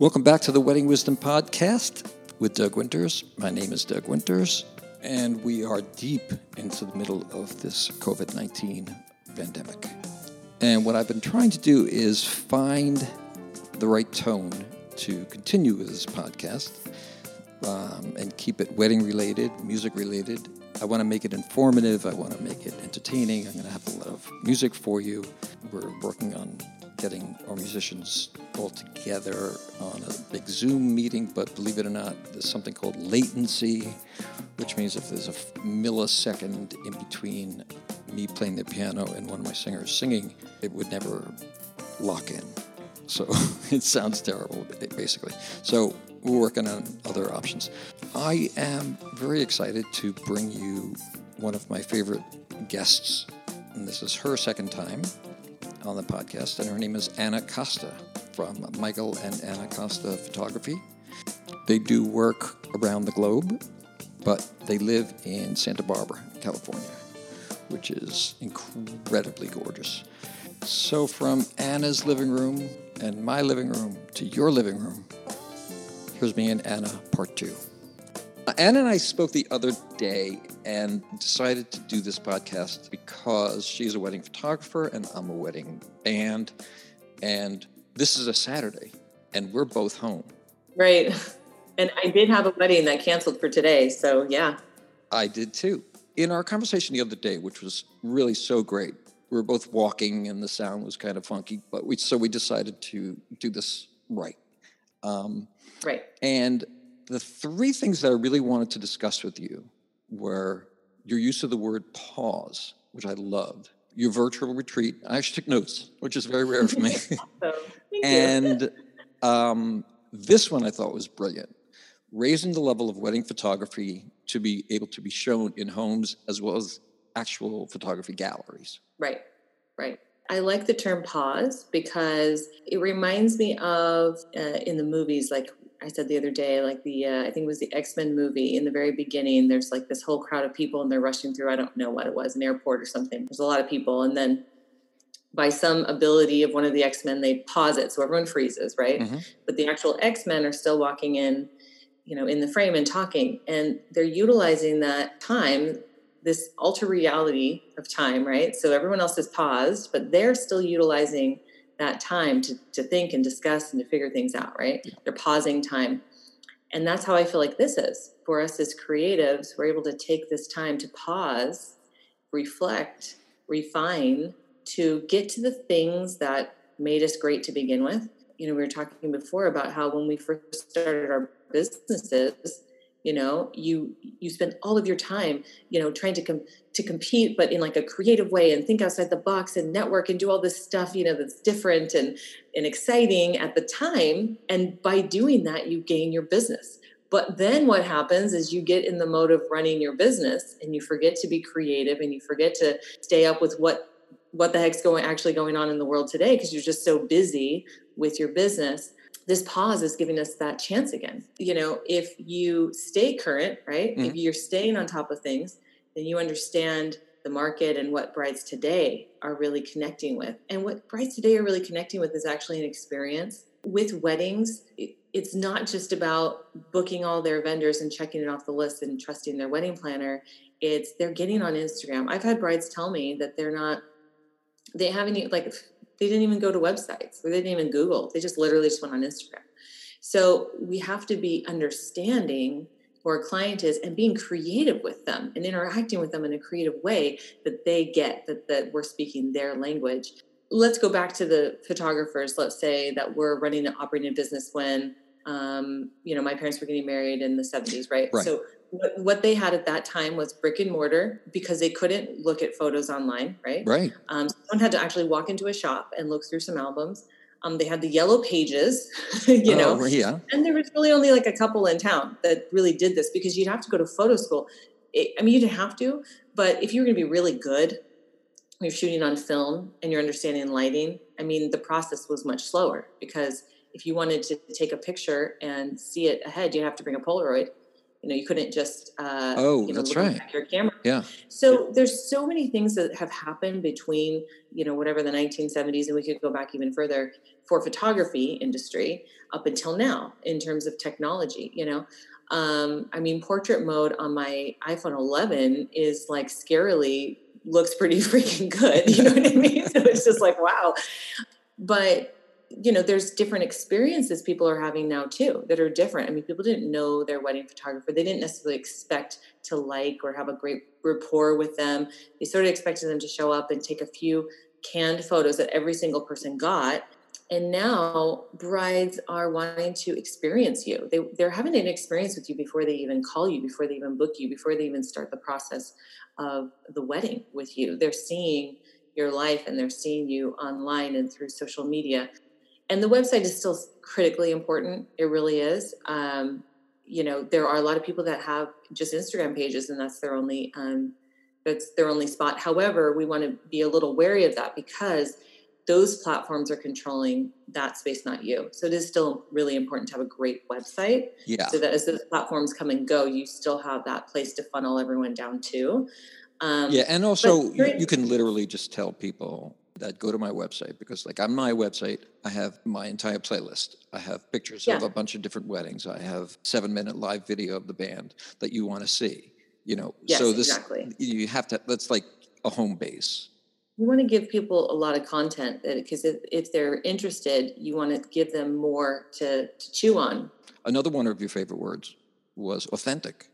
Welcome back to the Wedding Wisdom Podcast with Doug Winters. My name is Doug Winters, and we are deep into the middle of this COVID 19 pandemic. And what I've been trying to do is find the right tone to continue with this podcast um, and keep it wedding related, music related. I want to make it informative. I want to make it entertaining. I'm going to have a lot of music for you. We're working on getting our musicians all together on a big Zoom meeting, but believe it or not, there's something called latency, which means if there's a millisecond in between me playing the piano and one of my singers singing, it would never lock in. So it sounds terrible, basically. So we're working on other options. I am very excited to bring you one of my favorite guests, and this is her second time on the podcast, and her name is Anna Costa from Michael and Anna Costa Photography. They do work around the globe, but they live in Santa Barbara, California, which is incredibly gorgeous. So, from Anna's living room and my living room to your living room, here's me and Anna, part two. Anna and I spoke the other day and decided to do this podcast because she's a wedding photographer and I'm a wedding band. And this is a Saturday and we're both home. Right. And I did have a wedding that canceled for today. So, yeah. I did too. In our conversation the other day, which was really so great, we were both walking and the sound was kind of funky, but we so we decided to do this right. Um, right. And the three things that I really wanted to discuss with you were your use of the word pause, which I loved, your virtual retreat. I actually took notes, which is very rare for me. and um, this one I thought was brilliant raising the level of wedding photography to be able to be shown in homes as well as actual photography galleries. Right, right. I like the term pause because it reminds me of uh, in the movies like I said the other day, like the uh, I think it was the X Men movie. In the very beginning, there's like this whole crowd of people, and they're rushing through. I don't know what it was, an airport or something. There's a lot of people, and then by some ability of one of the X Men, they pause it, so everyone freezes, right? Mm-hmm. But the actual X Men are still walking in, you know, in the frame and talking, and they're utilizing that time, this alter reality of time, right? So everyone else is paused, but they're still utilizing that time to, to think and discuss and to figure things out, right? Yeah. They're pausing time. And that's how I feel like this is. For us as creatives, we're able to take this time to pause, reflect, refine, to get to the things that made us great to begin with. You know, we were talking before about how when we first started our businesses, you know you you spend all of your time you know trying to com- to compete but in like a creative way and think outside the box and network and do all this stuff you know that's different and and exciting at the time. And by doing that you gain your business. But then what happens is you get in the mode of running your business and you forget to be creative and you forget to stay up with what what the heck's going actually going on in the world today because you're just so busy with your business this pause is giving us that chance again. You know, if you stay current, right? Mm-hmm. If you're staying on top of things, then you understand the market and what brides today are really connecting with. And what brides today are really connecting with is actually an experience. With weddings, it's not just about booking all their vendors and checking it off the list and trusting their wedding planner. It's they're getting on Instagram. I've had brides tell me that they're not, they haven't like they didn't even go to websites. They didn't even Google. They just literally just went on Instagram. So we have to be understanding who our client is and being creative with them and interacting with them in a creative way that they get that, that we're speaking their language. Let's go back to the photographers. Let's say that we're running an operating business when um, you know my parents were getting married in the 70s, right? right. So what they had at that time was brick and mortar because they couldn't look at photos online, right? Right. Um, someone had to actually walk into a shop and look through some albums. Um, they had the yellow pages, you know, oh, yeah. and there was really only like a couple in town that really did this because you'd have to go to photo school. It, I mean, you didn't have to, but if you were going to be really good, you're shooting on film and you're understanding lighting. I mean, the process was much slower because if you wanted to take a picture and see it ahead, you'd have to bring a Polaroid. You know you couldn't just uh, oh you know, that's right. your camera. Yeah. So there's so many things that have happened between you know whatever the 1970s and we could go back even further for photography industry up until now in terms of technology you know? Um, i mean portrait mode on my iphone 11 is like scarily looks pretty freaking good you know what i mean? So it's just like wow. But you know there's different experiences people are having now too that are different. I mean people didn't know their wedding photographer. They didn't necessarily expect to like or have a great rapport with them. They sort of expected them to show up and take a few canned photos that every single person got. And now brides are wanting to experience you. They, they're having an experience with you before they even call you before they even book you before they even start the process of the wedding with you. They're seeing your life and they're seeing you online and through social media and the website is still critically important. It really is. Um, you know there are a lot of people that have just instagram pages and that's their only um, that's their only spot. However we want to be a little wary of that because those platforms are controlling that space not you. So it is still really important to have a great website yeah. so that as those platforms come and go you still have that place to funnel everyone down to. Um, yeah and also you, you can literally just tell people that go to my website because like on my website i have my entire playlist. I have pictures yeah. of a bunch of different weddings. I have seven minute live video of the band that you want to see you know? Yes, so this exactly. you have to that's like a home base. You want to give people a lot of content uh, because if, if they're interested you want to give them more to, to chew on. Another one of your favorite words was authentic.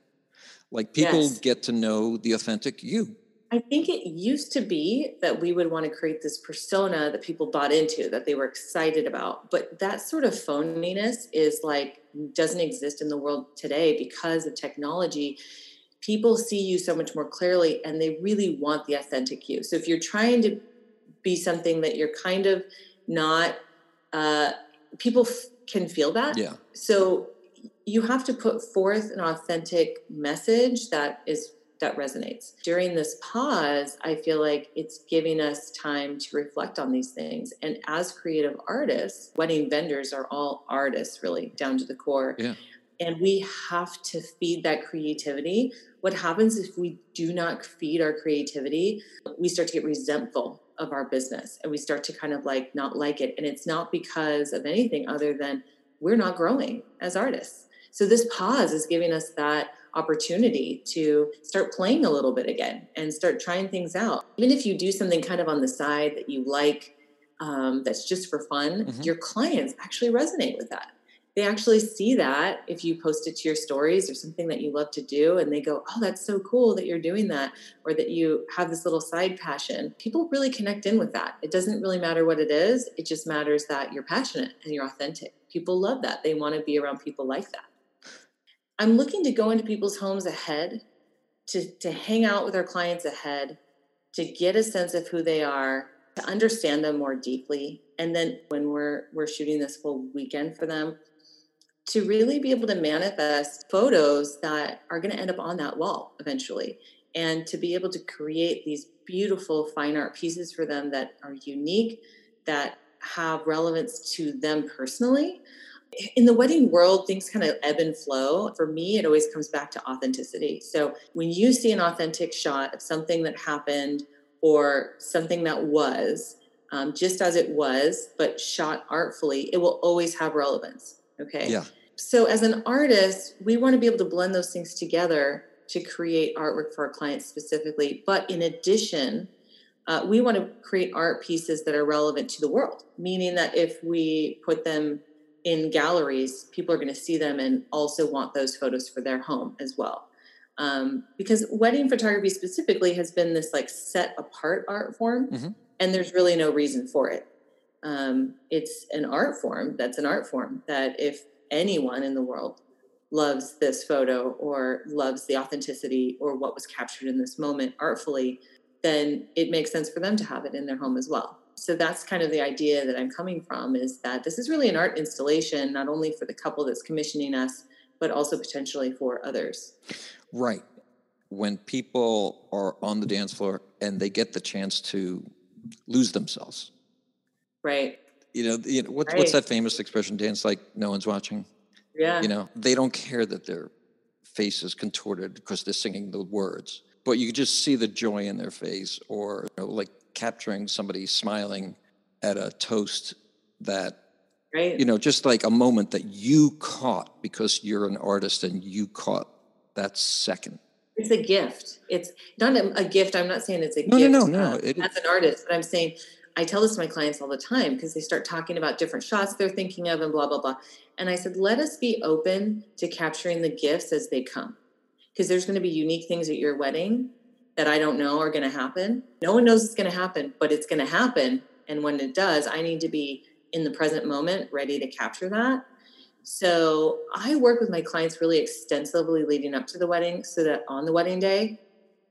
Like people yes. get to know the authentic you I think it used to be that we would want to create this persona that people bought into, that they were excited about. But that sort of phoniness is like doesn't exist in the world today because of technology. People see you so much more clearly and they really want the authentic you. So if you're trying to be something that you're kind of not, uh, people f- can feel that. Yeah. So you have to put forth an authentic message that is that resonates. During this pause, I feel like it's giving us time to reflect on these things. And as creative artists, wedding vendors are all artists, really, down to the core. Yeah. And we have to feed that creativity. What happens if we do not feed our creativity? We start to get resentful of our business and we start to kind of like not like it. And it's not because of anything other than we're not growing as artists. So this pause is giving us that opportunity to start playing a little bit again and start trying things out. Even if you do something kind of on the side that you like, um, that's just for fun, mm-hmm. your clients actually resonate with that. They actually see that if you post it to your stories or something that you love to do, and they go, Oh, that's so cool that you're doing that, or that you have this little side passion. People really connect in with that. It doesn't really matter what it is, it just matters that you're passionate and you're authentic. People love that. They want to be around people like that. I'm looking to go into people's homes ahead, to, to hang out with our clients ahead, to get a sense of who they are, to understand them more deeply. And then when we're we're shooting this whole weekend for them, to really be able to manifest photos that are going to end up on that wall eventually. And to be able to create these beautiful fine art pieces for them that are unique, that have relevance to them personally, in the wedding world, things kind of ebb and flow. For me, it always comes back to authenticity. So when you see an authentic shot of something that happened or something that was, um, just as it was, but shot artfully, it will always have relevance. Okay. Yeah. So as an artist, we want to be able to blend those things together to create artwork for our clients specifically. But in addition, uh, we want to create art pieces that are relevant to the world, meaning that if we put them in galleries, people are going to see them and also want those photos for their home as well. Um, because wedding photography specifically has been this like set apart art form, mm-hmm. and there's really no reason for it. Um, it's an art form that's an art form that if anyone in the world loves this photo or loves the authenticity or what was captured in this moment artfully, then it makes sense for them to have it in their home as well so that's kind of the idea that I'm coming from is that this is really an art installation, not only for the couple that's commissioning us, but also potentially for others. Right. When people are on the dance floor and they get the chance to lose themselves. Right. You know, you know what, right. what's that famous expression? Dance like no one's watching. Yeah. You know, they don't care that their face is contorted because they're singing the words, but you just see the joy in their face, or you know, like capturing somebody smiling at a toast that right? You know, just like a moment that you caught because you're an artist and you caught that second. It's a gift. It's not a, gift. I'm not saying it's a No, no, gift no, no, uh, it as an artist, but I'm saying I tell this to my clients all the time because they start talking about different shots they're thinking of and blah, blah, blah. And I said, let us be open to capturing the gifts as they come because there's going to be unique things at your wedding that I don't know are going to happen. No one knows it's going to happen, but it's going to happen. And when it does, I need to be in the present moment, ready to capture that. So I work with my clients really extensively leading up to the wedding so that on the wedding day,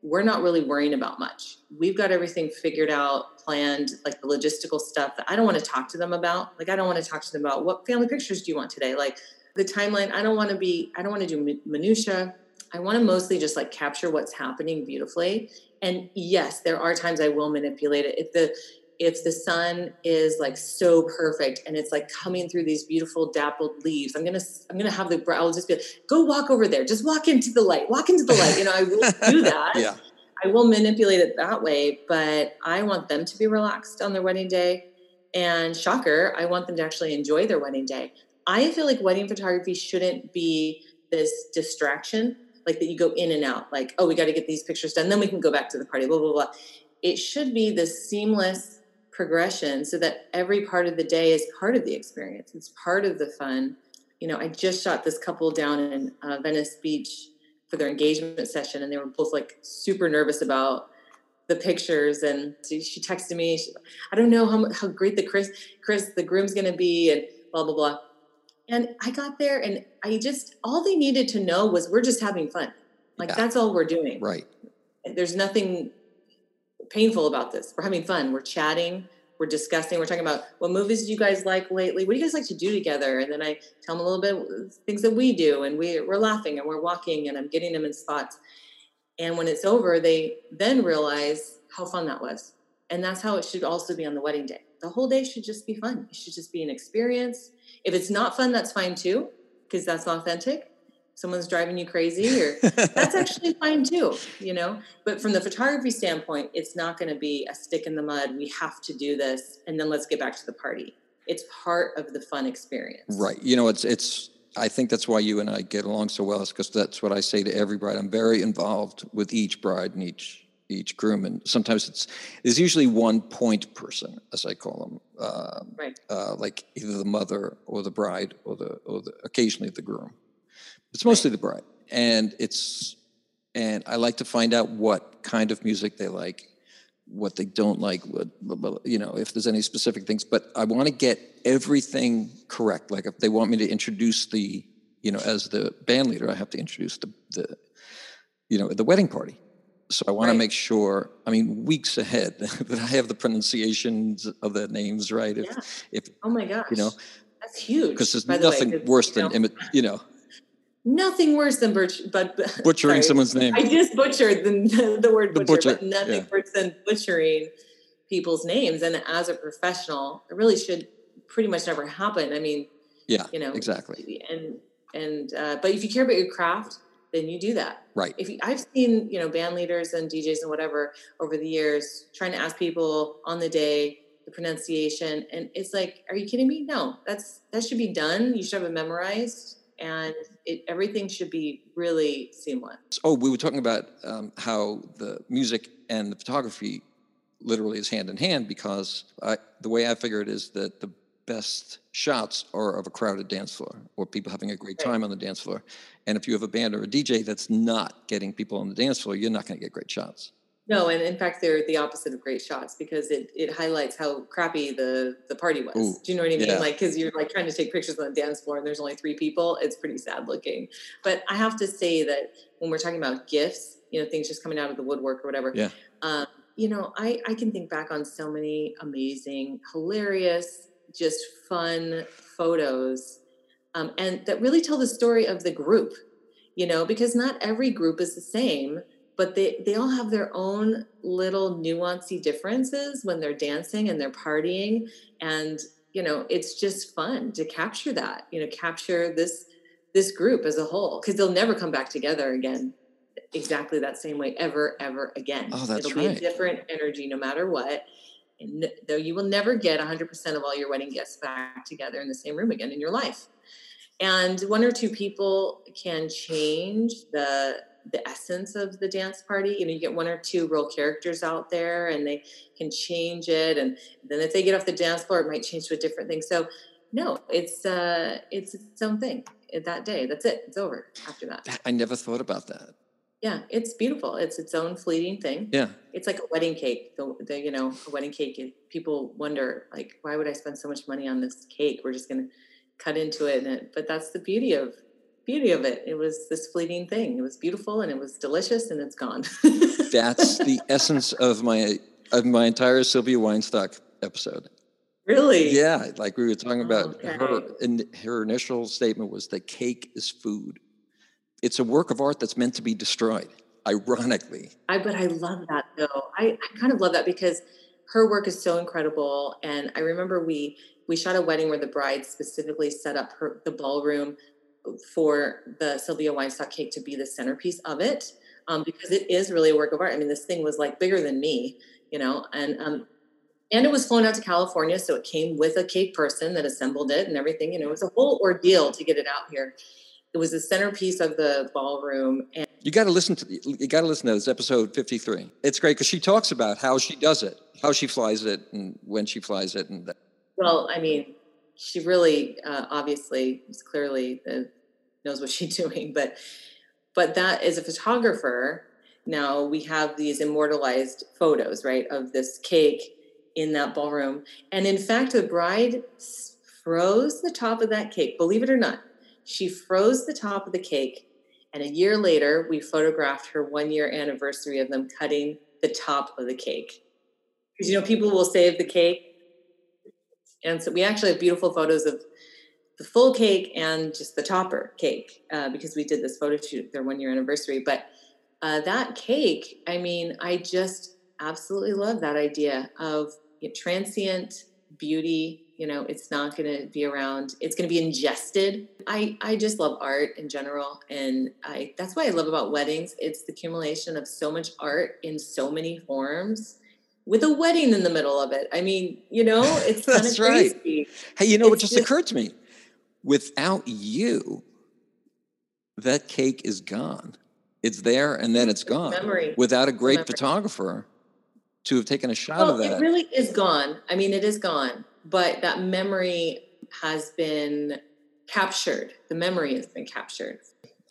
we're not really worrying about much. We've got everything figured out, planned, like the logistical stuff that I don't want to talk to them about. Like, I don't want to talk to them about what family pictures do you want today? Like, the timeline, I don't want to be, I don't want to do minutia. I want to mostly just like capture what's happening beautifully. And yes, there are times I will manipulate it. If the if the sun is like so perfect and it's like coming through these beautiful dappled leaves, I'm gonna I'm gonna have the I'll just be like, go walk over there, just walk into the light, walk into the light. You know, I will do that. Yeah. I will manipulate it that way, but I want them to be relaxed on their wedding day. And shocker, I want them to actually enjoy their wedding day. I feel like wedding photography shouldn't be this distraction, like that you go in and out, like, oh, we got to get these pictures done, then we can go back to the party, blah, blah, blah. It should be this seamless progression so that every part of the day is part of the experience. It's part of the fun. You know, I just shot this couple down in uh, Venice Beach for their engagement session, and they were both like super nervous about the pictures. And she texted me, she, I don't know how, how great the Chris, Chris, the groom's going to be, and blah, blah, blah. And I got there and I just, all they needed to know was we're just having fun. Like Yeah. that's all we're doing. Right. There's nothing painful about this. We're having fun. We're chatting. We're discussing. We're talking about what movies do you guys like lately? What do you guys like to do together? And then I tell them a little bit of things that we do, and we we're laughing and we're walking, and I'm getting them in spots. And when it's over, they then realize how fun that was. And that's how it should also be on the wedding day. The whole day should just be fun. It should just be an experience. If it's not fun, that's fine too, because that's authentic. Someone's driving you crazy, or that's actually fine too, you know. But from the photography standpoint, it's not going to be a stick in the mud. We have to do this, and then let's get back to the party. It's part of the fun experience. Right. You know, it's it's. I think that's why you and I get along so well. Is because that's what I say to every bride. I'm very involved with each bride and each each groom, and sometimes it's there's usually one point person, as I call them, uh, Right. uh, like either the mother or the bride or the or the occasionally the groom. It's mostly the bride, and it's and I like to find out what kind of music they like, what they don't like, what you know, if there's any specific things. But I want to get everything correct. Like if they want me to introduce the, you know, as the band leader, I have to introduce the, the you know, the wedding party. So I want to make sure, I mean, weeks ahead that I have the pronunciations of the names right. If, Yeah. if Oh my gosh. you know, that's huge. because there's by the way, nothing worse you than, know, imi- you know, nothing worse than butch, but butchering sorry. someone's name. I just butchered the, the word The butcher, butcher, but nothing yeah. worse than butchering people's names. And as a professional, it really should pretty much never happen. I mean, yeah, you know, exactly. And and uh, but if you care about your craft, then you do that. Right. If you, I've seen you know band leaders and DJs and whatever over the years trying to ask people on the day the pronunciation, and it's like, are you kidding me? No, that's that should be done. You should have it memorized, and it, everything should be really seamless. Oh, we were talking about um, how the music and the photography literally is hand in hand because I, the way I figure it is that the best shots are of a crowded dance floor or people having a great time on the dance floor. And if you have a band or a DJ that's not getting people on the dance floor, you're not going to get great shots. No, and in fact, they're the opposite of great shots because it, it highlights how crappy the the party was. Ooh, Do you know what I mean? yeah. Like, because you're like trying to take pictures on the dance floor and there's only three people. It's pretty sad looking. But I have to say that when we're talking about gifts, you know, things just coming out of the woodwork or whatever. Yeah. Um, you know, I I can think back on so many amazing, hilarious, just fun photos, um, and that really tell the story of the group. You know, because not every group is the same but they they all have their own little nuancy differences when they're dancing and they're partying. And you know it's just fun to capture that you know capture this this group as a whole because they'll never come back together again exactly that same way ever ever again. Oh, that's it'll be a different energy no matter what though you will never get 100% of all your wedding guests back together in the same room again in your life. And one or two people can change the the essence of the dance party. You know, you get one or two real characters out there and they can change it. And then if they get off the dance floor, it might change to a different thing. So no, it's uh it's its own thing that day. That's it. It's over after that. I never thought about that. Yeah, it's beautiful. It's its own fleeting thing. Yeah. It's like a wedding cake. The, the you know, a wedding cake. People wonder like, why would I spend so much money on this cake? We're just gonna cut into it, and it, but that's the beauty of beauty of it. It was this fleeting thing. It was beautiful and it was delicious, and it's gone. That's the essence of my of my entire Sylvia Weinstock episode. Really? Yeah, like we were talking about Okay. her in her initial statement was that cake is food. It's a work of art that's meant to be destroyed. Ironically, I but I love that though. I, I kind of love that because her work is so incredible. And I remember we we shot a wedding where the bride specifically set up her the ballroom for the Sylvia Weinstock cake to be the centerpiece of it. Um, because it is really a work of art. I mean, this thing was like bigger than me, you know, and um, and it was flown out to California, so it came with a cake person that assembled it and everything. You know, it was a whole ordeal to get it out here. It was the centerpiece of the ballroom, and you got to listen to the, you got to listen to this episode 53. It's great because she talks about how she does it, how she flies it, and when she flies it, and that. Well, I mean, she really uh, obviously is clearly uh, knows what she's doing, but but that as a photographer, now we have these immortalized photos, right, of this cake in that ballroom, and in fact, the bride froze the top of that cake. Believe it or not, she froze the top of the cake, and a year later, we photographed her one year anniversary of them cutting the top of the cake. Because you know, people will save the cake and so we actually have beautiful photos of the full cake and just the topper cake uh, because we did this photo shoot their one year anniversary. But uh, that cake, I mean, I just absolutely love that idea of transient beauty. You know, it's not going to be around. It's going to be ingested. I I just love art in general, and I that's why I love about weddings. It's the accumulation of so much art in so many forms with a wedding in the middle of it. I mean, you know, it's kind of right. crazy. hey, you know what just just- occurred to me? Without you, that cake is gone. It's there and then it's gone. memory. Without a great photographer to have taken a shot Well, of that. it really is gone. I mean, it is gone, but that memory has been captured. The memory has been captured.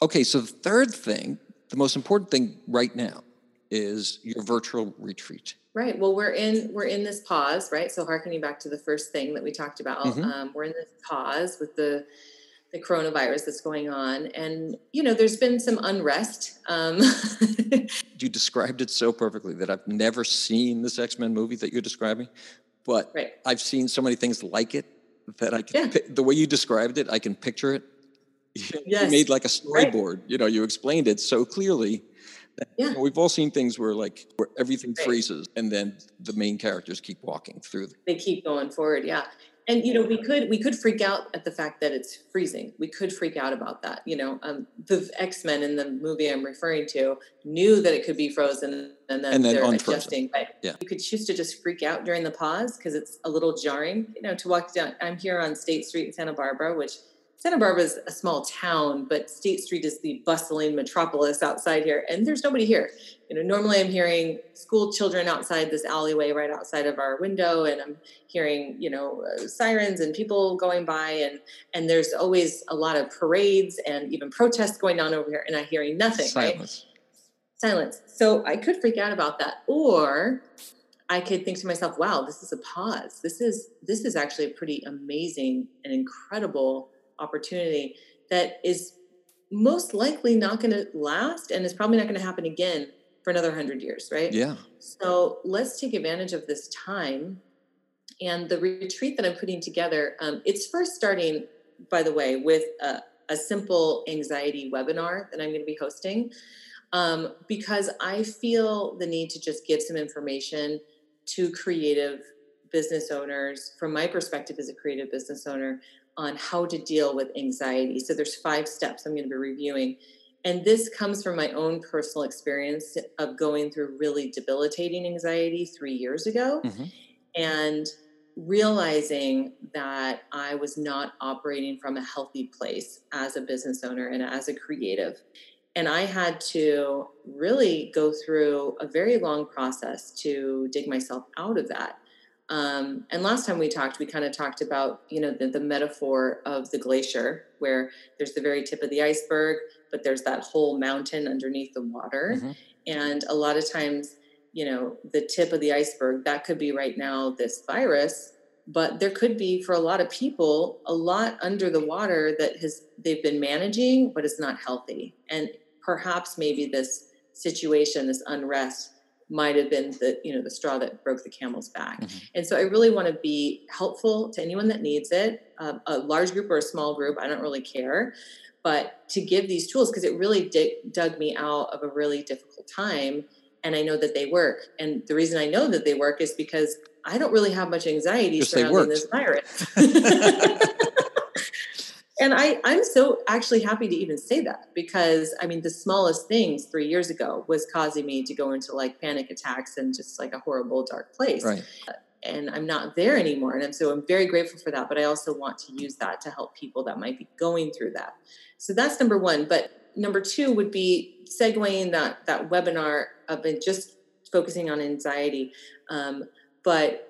Okay, so the third thing, the most important thing right now is your virtual retreat. Right. Well, we're in we're in this pause, right? So harkening back to the first thing that we talked about, Mhm. um, we're in this pause with the the coronavirus that's going on, and you know, there's been some unrest. Um, You described it so perfectly that I've never seen this X Men movie that you're describing, but right. I've seen so many things like it that I can. Yeah. the way you described it, I can picture it. You made like a Right. storyboard. You know, you explained it so clearly. That, you Yeah. know, we've all seen things where like where everything Right. freezes and then the main characters keep walking through. the- they keep going forward yeah and you know we could we could freak out at the fact that it's freezing we could freak out about that you know um, the x-men in the movie i'm referring to knew that it could be frozen and then, And then they're adjusting but Yeah. you could choose to just freak out during the pause because it's a little jarring you know to walk down i'm here on state street in santa barbara which Santa Barbara is a small town, but State Street is the bustling metropolis outside here, and there's nobody here. You know, normally I'm hearing school children outside this alleyway right outside of our window, and I'm hearing you know uh, sirens and people going by, and and there's always a lot of parades and even protests going on over here, and I'm hearing nothing. Right? Silence. silence. So I could freak out about that, or I could think to myself, "Wow, this is a pause. This is this is actually a pretty amazing and incredible opportunity that is most likely not going to last, and is probably not going to happen again for another hundred years, right? Yeah. So let's take advantage of this time. And the retreat that I'm putting together, um, it's first starting, by the way, with a, a simple anxiety webinar that I'm going to be hosting um, because I feel the need to just give some information to creative business owners, from my perspective as a creative business owner, on how to deal with anxiety. So there's five steps I'm going to be reviewing. And this comes from my own personal experience of going through really debilitating anxiety three years ago. Mhm. and realizing that I was not operating from a healthy place as a business owner and as a creative. And I had to really go through a very long process to dig myself out of that. Um, and last time we talked, we kind of talked about, you know, the, the metaphor of the glacier, where there's the very tip of the iceberg, but there's that whole mountain underneath the water. Mm-hmm. And a lot of times, you know, the tip of the iceberg, that could be right now this virus, but there could be for a lot of people a lot under the water that has they've been managing, but it's not healthy. And perhaps maybe this situation, this unrest might have been the you know the straw that broke the camel's back. Mm-hmm. and so i really want to be helpful to anyone that needs it um, a large group or a small group i don't really care. But to give these tools because it really dug me out of a really difficult time and i know that they work. And the reason i know that they work is because i don't really have much anxiety surrounding this virus and I, I'm so actually happy to even say that because I mean, the smallest things three years ago was causing me to go into like panic attacks and just like a horrible dark place. Right. And I'm not there anymore. And I'm, so I'm very grateful for that. But I also want to use that to help people that might be going through that. So that's number one. But number two would be segueing that, that webinar of just focusing on anxiety, um, but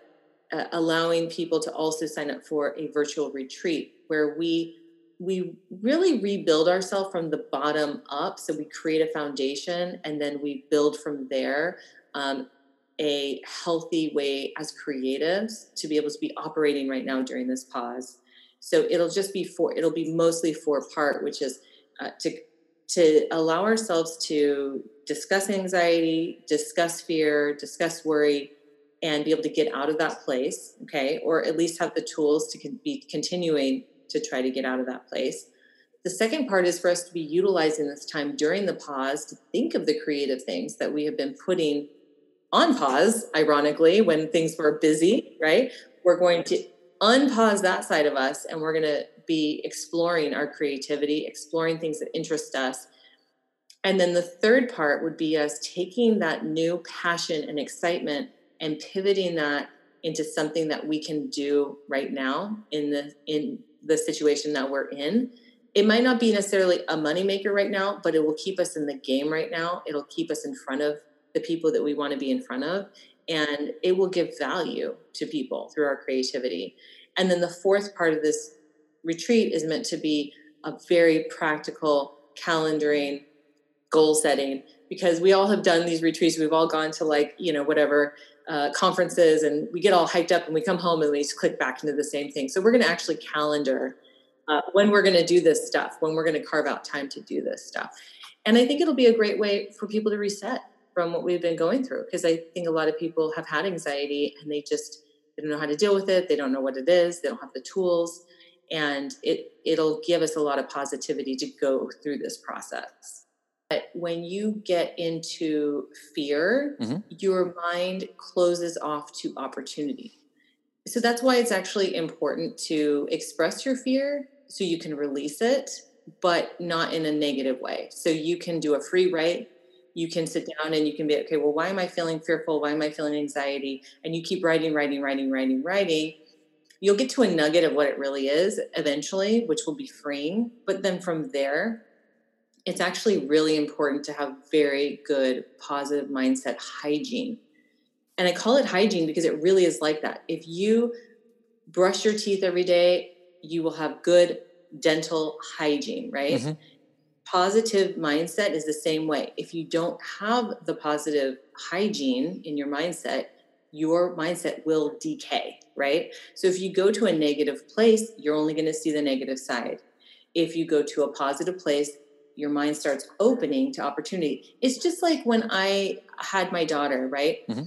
uh, allowing people to also sign up for a virtual retreat where we we really rebuild ourselves from the bottom up. So we create a foundation and then we build from there um, a healthy way as creatives to be able to be operating right now during this pause. So it'll just be for it'll be mostly four part, which is uh, to to allow ourselves to discuss anxiety, discuss fear, discuss worry, and be able to get out of that place. Okay, or at least have the tools to con- be continuing to try to get out of that place. The second part is for us to be utilizing this time during the pause to think of the creative things that we have been putting on pause, ironically, when things were busy, right? We're going to unpause that side of us and we're going to be exploring our creativity, exploring things that interest us. And then the third part would be us taking that new passion and excitement and pivoting that into something that we can do right now in the in the situation that we're in it might not be necessarily a moneymaker right now but it will keep us in the game right now. It'll keep us in front of the people that we want to be in front of and it will give value to people through our creativity. And then the fourth part of this retreat is meant to be a very practical calendaring goal setting because we all have done these retreats we've all gone to like you know whatever uh, conferences and we get all hyped up and we come home and we just click back into the same thing. So we're going to actually calendar uh, when we're going to do this stuff, when we're going to carve out time to do this stuff. And I think it'll be a great way for people to reset from what we've been going through because I think a lot of people have had anxiety and they just they don't know how to deal with it. They don't know what it is. They don't have the tools, and it it'll give us a lot of positivity to go through this process. But when you get into fear, mm-hmm. your mind closes off to opportunity. So that's why it's actually important to express your fear so you can release it, but not in a negative way. So you can do a free write. You can sit down and you can be, okay, well, why am I feeling fearful? Why am I feeling anxiety? And you keep writing, writing, writing, writing, writing. You'll get to a nugget of what it really is eventually, which will be freeing. But then from there, it's actually really important to have very good positive mindset hygiene. And I call it hygiene because it really is like that. If you brush your teeth every day, you will have good dental hygiene, right? Mm-hmm. Positive mindset is the same way. If you don't have the positive hygiene in your mindset, your mindset will decay, right? So if you go to a negative place, you're only going to see the negative side. If you go to a positive place, your mind starts opening to opportunity. It's just like when I had my daughter, right? Mm-hmm.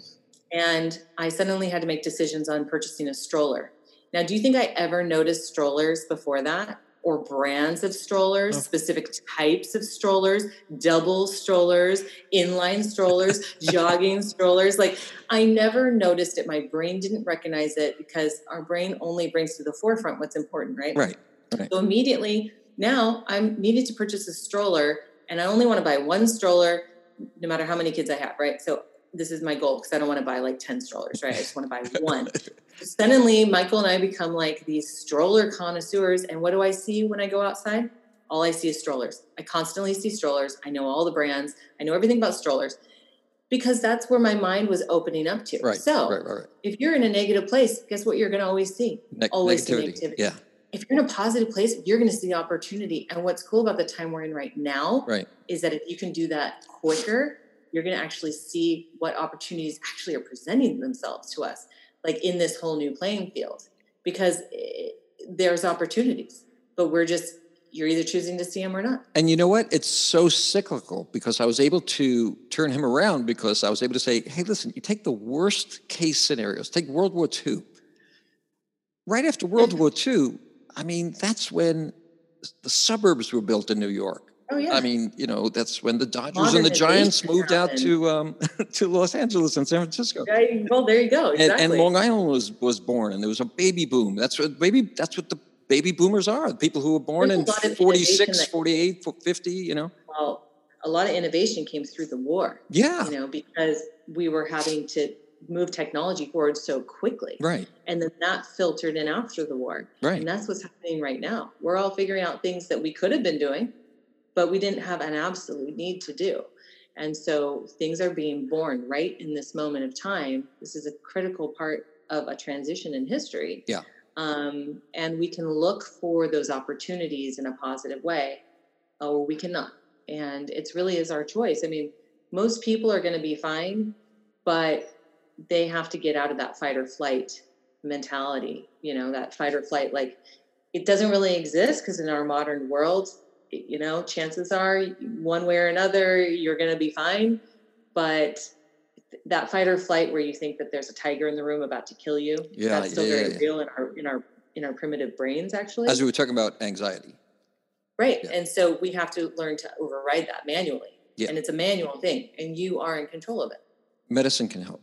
And I suddenly had to make decisions on purchasing a stroller. Now, do you think I ever noticed strollers before that? Or brands of strollers, oh. specific types of strollers, double strollers, inline strollers, jogging strollers. Like I never noticed it. My brain didn't recognize it because our brain only brings to the forefront what's important, right? Right. right. So immediately now I'm needed to purchase a stroller and I only want to buy one stroller no matter how many kids I have, right? So this is my goal because I don't want to buy like 10 strollers, right? I just want to buy one. Suddenly, Michael and I become like these stroller connoisseurs. And what do I see when I go outside? All I see is strollers. I constantly see strollers. I know all the brands. I know everything about strollers because that's where my mind was opening up to. Right. So right, right, if you're in a negative place, guess what you're going to always see? Ne- always see negativity. negativity. Yeah. If you're in a positive place, you're going to see the opportunity. And what's cool about the time we're in right now Right. is that if you can do that quicker, you're going to actually see what opportunities actually are presenting themselves to us, like in this whole new playing field, because eh, there's opportunities, but we're just, you're either choosing to see them or not. And you know what? It's so cyclical because I was able to turn him around because I was able to say, hey, listen, you take the worst case scenarios, take World War II. Right after World War II, I mean, that's when the suburbs were built in New York. Oh, yeah. I mean, you know, that's when the Dodgers and the Giants moved out to um, to Los Angeles and San Francisco. Right? well, there you go. And, Exactly. and Long Island was was born, and there was a baby boom. That's what baby. That's what the baby boomers are. The people who were born There's in a 46, that- 48, 50, You know. well, a lot of innovation came through the war. Yeah. you know, because we were having to move technology forward so quickly. Right. And then that filtered in after the war. Right. And that's what's happening right now. We're all figuring out things that we could have been doing, but we didn't have an absolute need to do. And so things are being born right in this moment of time. This is a critical part of a transition in history. Yeah. Um, and we can look for those opportunities in a positive way, or we cannot. And it's really is our choice. I mean, most people are going to be fine, but they have to get out of that fight or flight mentality, you know, that fight or flight. Like it doesn't really exist because in our modern world, you know, chances are one way or another, you're going to be fine. But that fight or flight where you think that there's a tiger in the room about to kill you, Yeah, that's still yeah, very yeah. real in our, in our, in our primitive brains, actually. As we were talking about anxiety. Right. Yeah. And so we have to learn to override that manually. Yeah. And it's a manual thing, and you are in control of it. Medicine can help.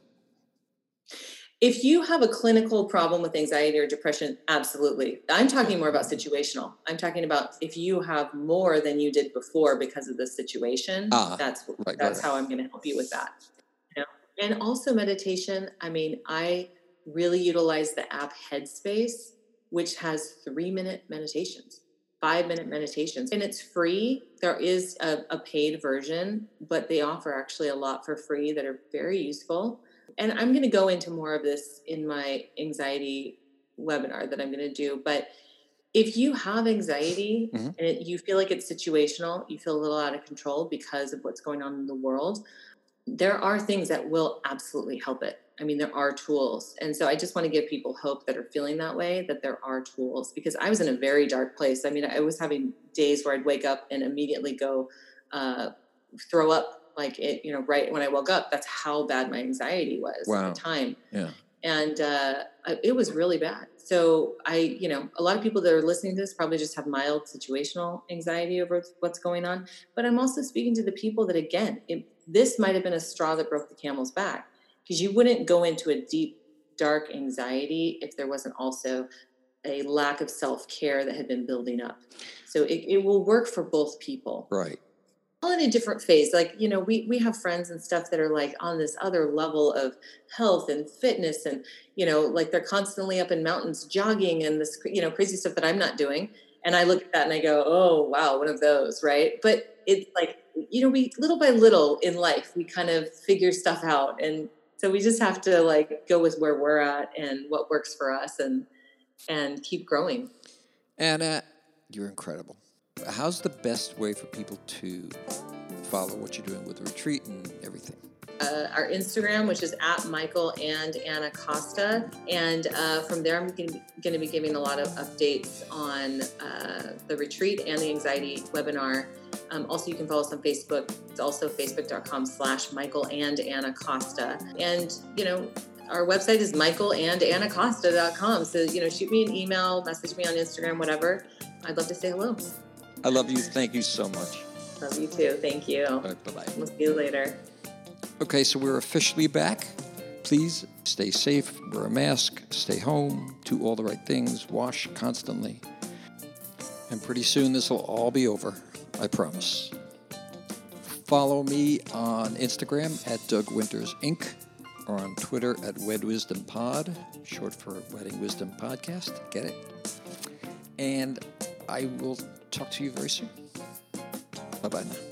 If you have a clinical problem with anxiety or depression, absolutely. I'm talking more about situational. I'm talking about if you have more than you did before because of the situation, Ah, that's right, that's right. how I'm going to help you with that. You know? And also meditation, I mean, I really utilize the app Headspace, which has 3-minute meditations. Five minute meditations and it's free. There is a, a paid version, but they offer actually a lot for free that are very useful and I'm going to go into more of this in my anxiety webinar that I'm going to do. But if you have anxiety Mhm. and it, you feel like it's situational, you feel a little out of control because of what's going on in the world, there are things that will absolutely help it. I mean, there are tools. And so I just want to give people hope that are feeling that way that there are tools because I was in a very dark place. I mean, I was having days where I'd wake up and immediately go uh, throw up like it, you know, right when I woke up. That's how bad my anxiety was Wow. at the time. Yeah. And uh, it was really bad. So I, you know, a lot of people that are listening to this probably just have mild situational anxiety over what's going on. But I'm also speaking to the people that, again, it, this might have been a straw that broke the camel's back because you wouldn't go into a deep, dark anxiety if there wasn't also a lack of self care that had been building up. So it, it will work for both people Right. All in a different phase. Like, you know, we we have friends and stuff that are like on this other level of health and fitness and, you know, like they're constantly up in mountains jogging and this, you know, crazy stuff that I'm not doing. And I look at that and I go, oh, wow, one of those, right? But it's like, you know, we little by little in life, we kind of figure stuff out. And so we just have to like go with where we're at and what works for us and and keep growing. Anna, you're incredible. How's the best way for people to follow what you're doing with the retreat and everything? uh, our Instagram, which is at Michael and Anna Costa. And uh, from there, I'm going to be giving a lot of updates on uh, the retreat and the anxiety webinar. Um, also, you can follow us on Facebook. It's also facebook.com slash Michael and Anna Costa. And, you know, our website is michaelandannacosta.com. So, you know, shoot me an email, message me on Instagram, whatever. I'd love to say hello. I love you. Thank you so much. Love you too. Thank you. Right, bye bye. We'll see you later. Okay, so we're officially back. Please stay safe, wear a mask, stay home, do all the right things, wash constantly. And pretty soon this will all be over, I promise. Follow me on Instagram at Doug Winters Inc. or on Twitter at Wed Wisdom Pod, short for Wedding Wisdom Podcast. Get it? And I will talk to you very soon. Bye bye now.